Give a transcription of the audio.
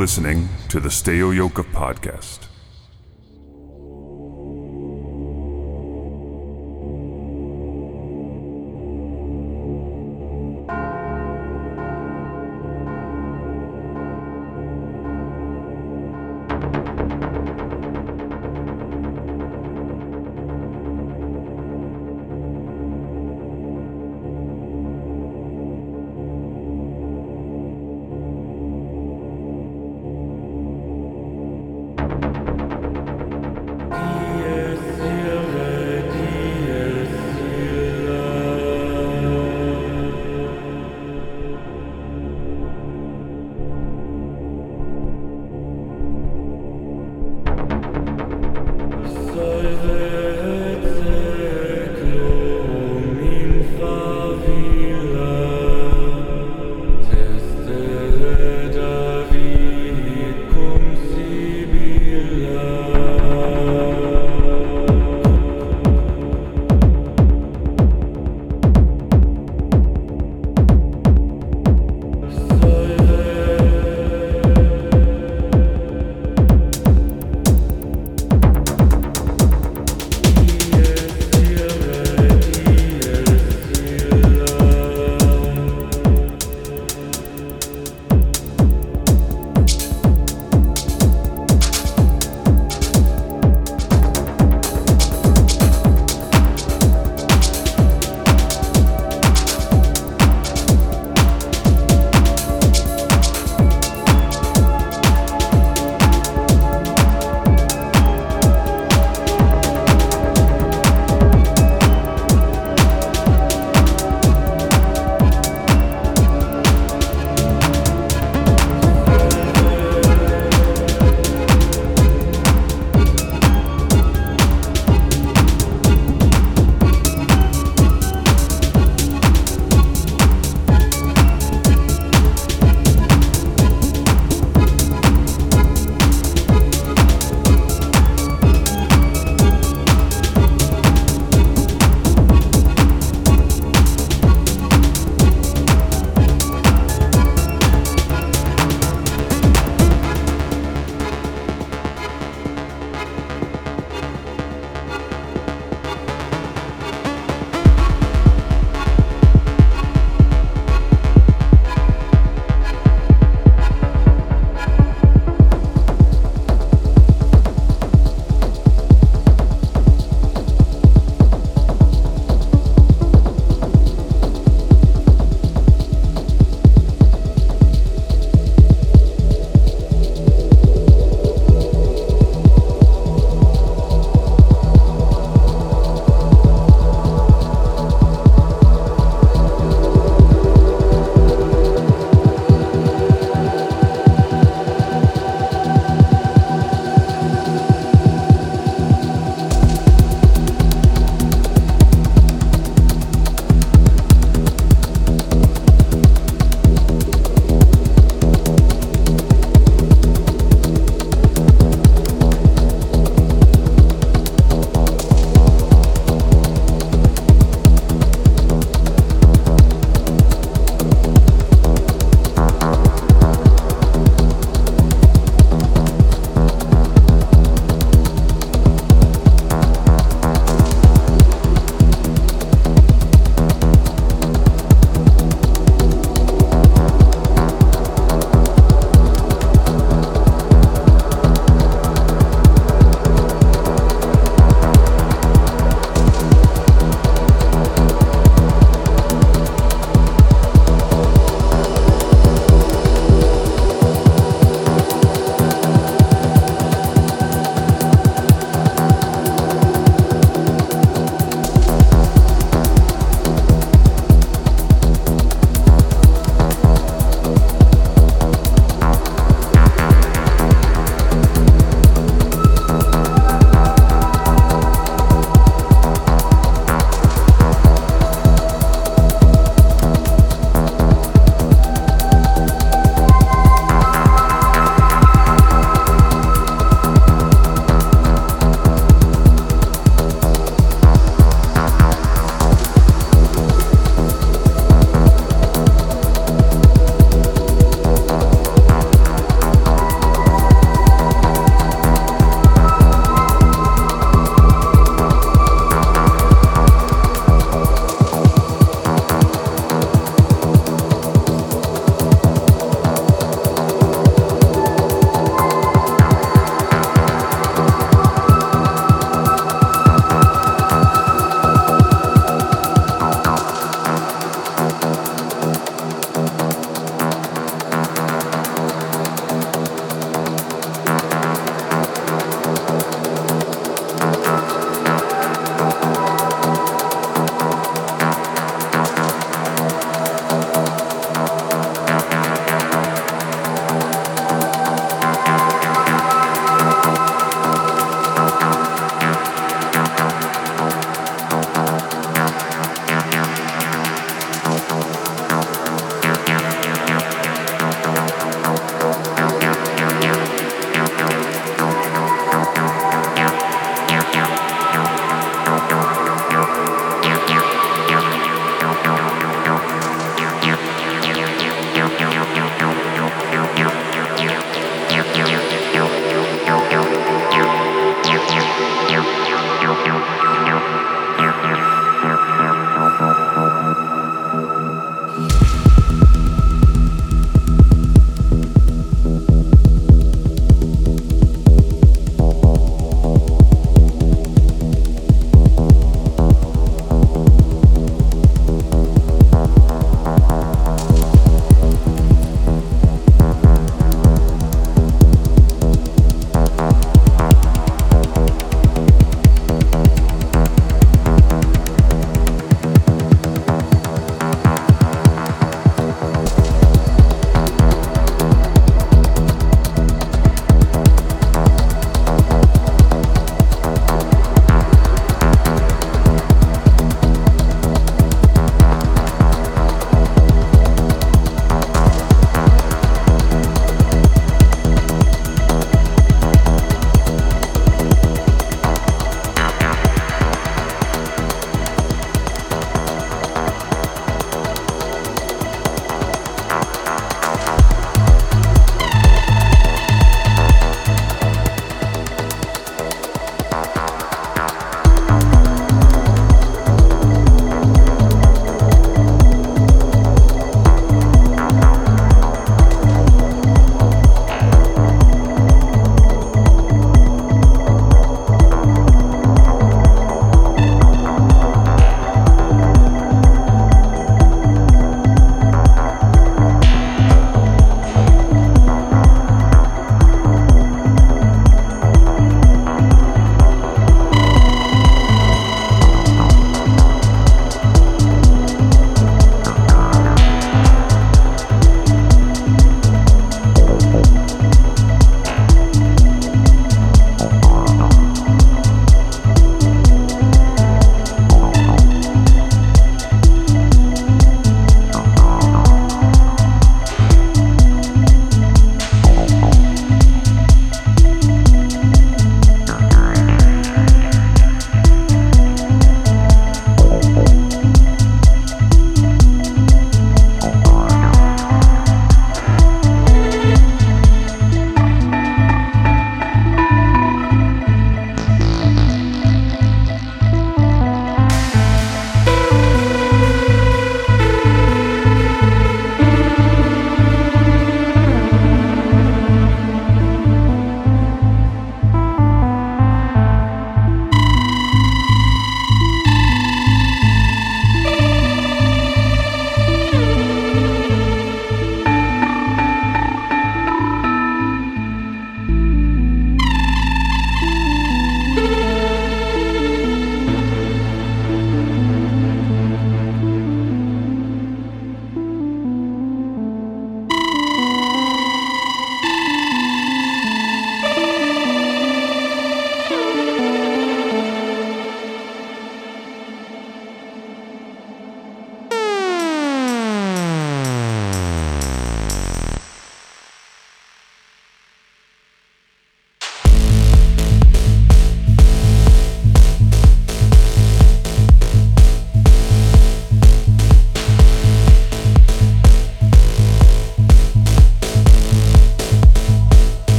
Listening to the Steo Yoka podcast.